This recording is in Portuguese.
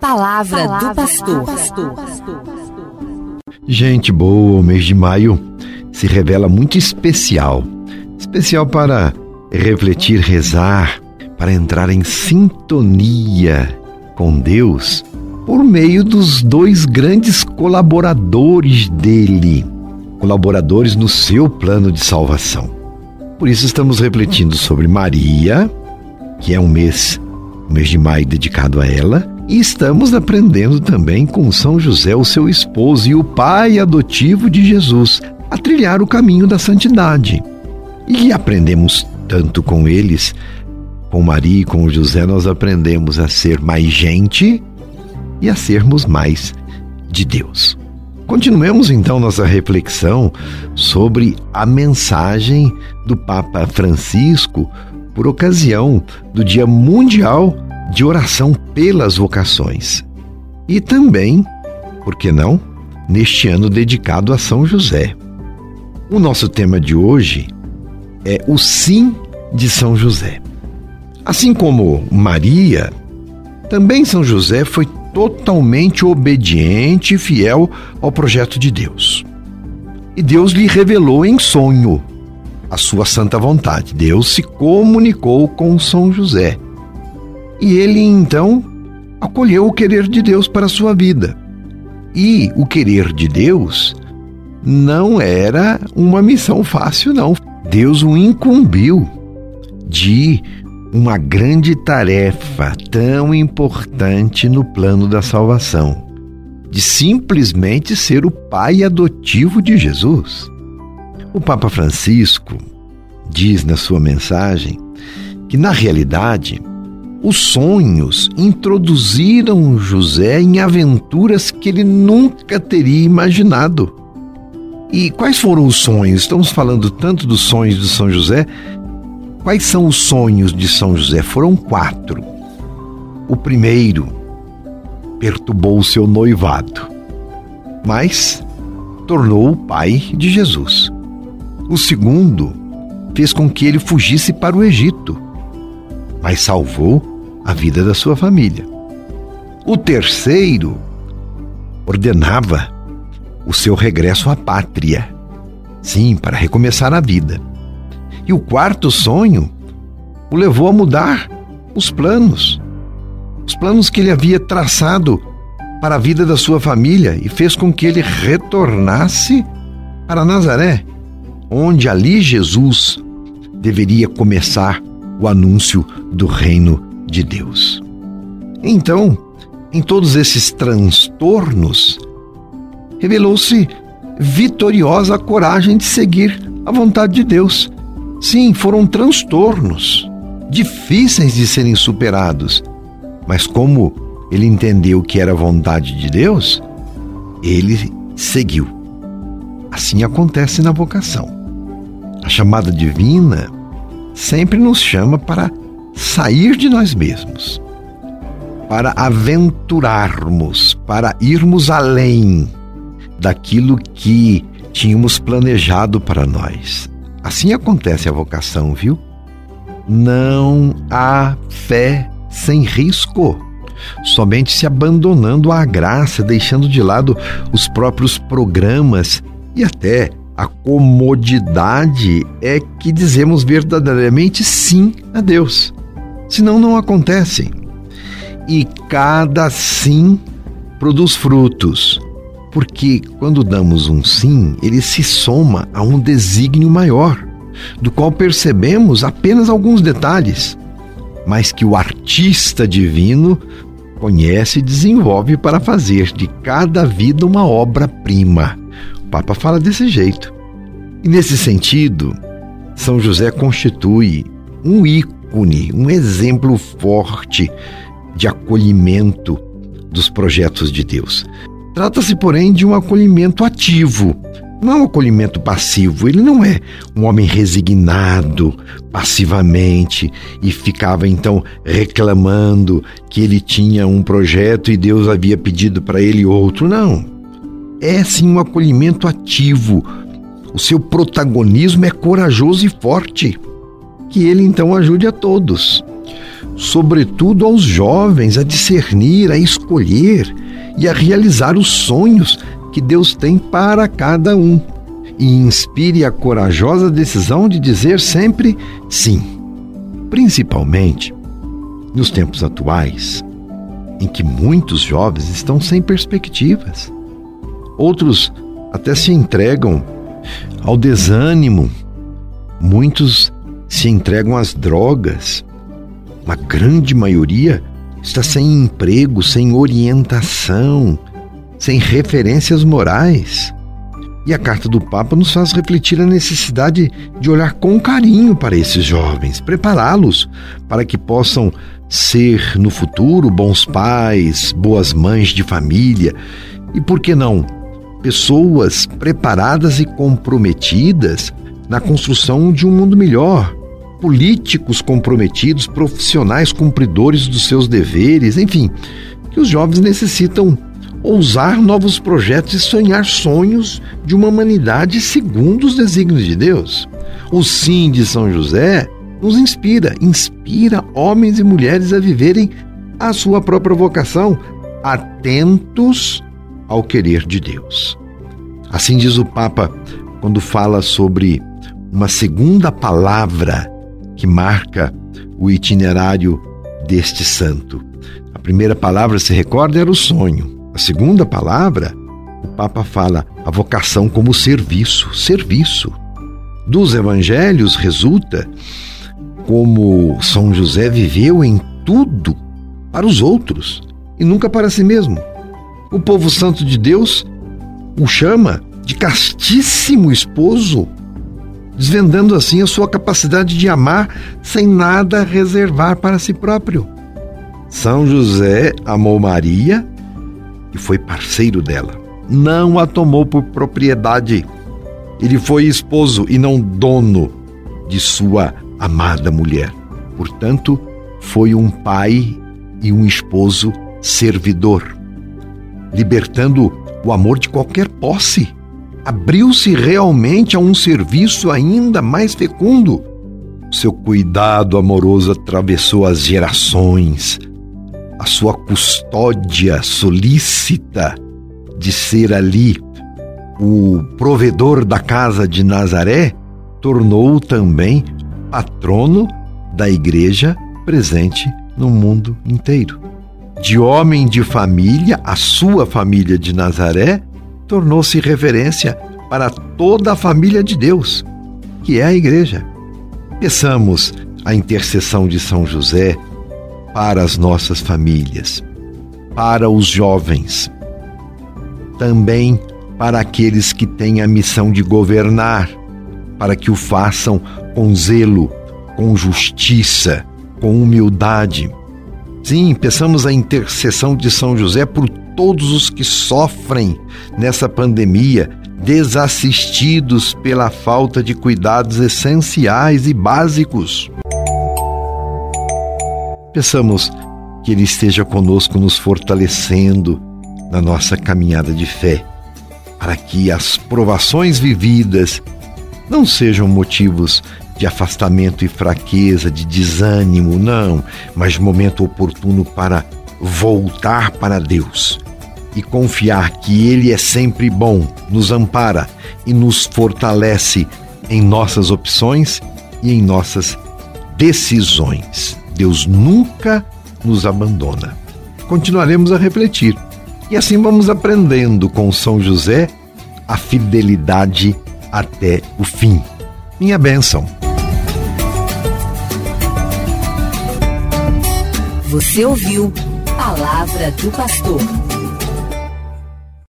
Palavra, Palavra do pastor. Gente boa, o mês de maio se revela muito especial. Especial para refletir, rezar, para entrar em sintonia com Deus por meio dos dois grandes colaboradores dele, colaboradores no seu plano de salvação. Por isso estamos refletindo sobre Maria, que é um mês, um mês de maio dedicado a ela, e estamos aprendendo também com São José, o seu esposo e o pai adotivo de Jesus, a trilhar o caminho da santidade. E aprendemos tanto com eles, com Maria e com José, nós aprendemos a ser mais gente e a sermos mais de Deus. Continuemos então nossa reflexão sobre a mensagem do Papa Francisco por ocasião do Dia Mundial de Oração pelas Vocações. E também, por que não, neste ano dedicado a São José. O nosso tema de hoje é o sim de São José. Assim como Maria, também São José foi totalmente obediente e fiel ao projeto de Deus. E Deus lhe revelou em sonho a sua santa vontade. Deus se comunicou com São José. E ele então acolheu o querer de Deus para a sua vida. E o querer de Deus não era uma missão fácil, não. Deus o incumbiu de uma grande tarefa tão importante no plano da salvação, de simplesmente ser o pai adotivo de Jesus. O Papa Francisco diz na sua mensagem que, na realidade, os sonhos introduziram José em aventuras que ele nunca teria imaginado. E quais foram os sonhos? Estamos falando tanto dos sonhos de São José Quais são os sonhos de São José? Foram quatro. O primeiro perturbou o seu noivado, mas tornou o pai de Jesus. O segundo fez com que ele fugisse para o Egito, mas salvou a vida da sua família. O terceiro ordenava o seu regresso à pátria, sim, para recomeçar a vida. E o quarto sonho o levou a mudar os planos. Os planos que ele havia traçado para a vida da sua família e fez com que ele retornasse para Nazaré, onde ali Jesus deveria começar o anúncio do reino de Deus. Então, em todos esses transtornos, revelou-se vitoriosa a coragem de seguir a vontade de Deus Sim, foram transtornos difíceis de serem superados, mas como ele entendeu que era a vontade de Deus, ele seguiu. Assim acontece na vocação. A chamada divina sempre nos chama para sair de nós mesmos, para aventurarmos, para irmos além daquilo que tínhamos planejado para nós. Assim acontece a vocação, viu? Não há fé sem risco. Somente se abandonando à graça, deixando de lado os próprios programas e até a comodidade é que dizemos verdadeiramente sim a Deus. Senão não acontecem. E cada sim produz frutos porque quando damos um sim, ele se soma a um desígnio maior, do qual percebemos apenas alguns detalhes, mas que o artista divino conhece e desenvolve para fazer de cada vida uma obra-prima. O Papa fala desse jeito. E nesse sentido, São José constitui um ícone, um exemplo forte de acolhimento dos projetos de Deus. Trata-se, porém, de um acolhimento ativo, não é um acolhimento passivo. Ele não é um homem resignado passivamente e ficava então reclamando que ele tinha um projeto e Deus havia pedido para ele outro. Não. É sim um acolhimento ativo. O seu protagonismo é corajoso e forte. Que ele então ajude a todos. sobretudo aos jovens, a discernir, a escolher e a realizar os sonhos que Deus tem para cada um. E inspire a corajosa decisão de dizer sempre sim, principalmente nos tempos atuais, em que muitos jovens estão sem perspectivas. Outros até se entregam ao desânimo, muitos se entregam às drogas. Uma grande maioria está sem emprego, sem orientação, sem referências morais. E a carta do Papa nos faz refletir a necessidade de olhar com carinho para esses jovens, prepará-los para que possam ser no futuro bons pais, boas mães de família e, por que não, pessoas preparadas e comprometidas na construção de um mundo melhor, políticos comprometidos, profissionais cumpridores dos seus deveres, enfim, que os jovens necessitam ousar novos projetos e sonhar sonhos de uma humanidade segundo os desígnios de Deus. O sim de São José nos inspira, inspira homens e mulheres a viverem a sua própria vocação, atentos ao querer de Deus. Assim diz o Papa quando fala sobre uma segunda palavra que marca o itinerário deste santo. A primeira palavra, se recorda, era o sonho. A segunda palavra, o Papa fala a vocação como serviço, serviço. Dos evangelhos resulta como São José viveu em tudo para os outros e nunca para si mesmo. O povo santo de Deus o chama de castíssimo esposo, desvendando assim a sua capacidade de amar sem nada reservar para si próprio. São José amou Maria e foi parceiro dela. Não a tomou por propriedade. Ele foi esposo e não dono de sua amada mulher. Portanto, foi um pai e um esposo servidor, libertando o amor de qualquer posse. Abriu-se realmente a um serviço ainda mais fecundo. Seu cuidado amoroso atravessou as gerações, a sua custódia solícita de ser ali o provedor da casa de Nazaré, tornou-o também patrono da igreja presente no mundo inteiro. De homem de família, a sua família de Nazaré tornou-se referência para toda a família de Deus, que é a igreja. Peçamos a intercessão de São José para as nossas famílias, para os jovens, também para aqueles que têm a missão de governar, para que o façam com zelo, com justiça, com humildade. Sim, peçamos a intercessão de São José por todos os que sofrem nessa pandemia, desassistidos pela falta de cuidados essenciais e básicos. Peçamos que Ele esteja conosco, nos fortalecendo na nossa caminhada de fé, para que as provações vividas não sejam motivos de afastamento e fraqueza, de desânimo, não, mas momento oportuno para voltar para Deus e confiar que Ele é sempre bom, nos ampara e nos fortalece em nossas opções e em nossas decisões. Deus nunca nos abandona. Continuaremos a refletir e assim vamos aprendendo com São José a fidelidade até o fim. Minha bênção. Você ouviu Palavra do Pastor.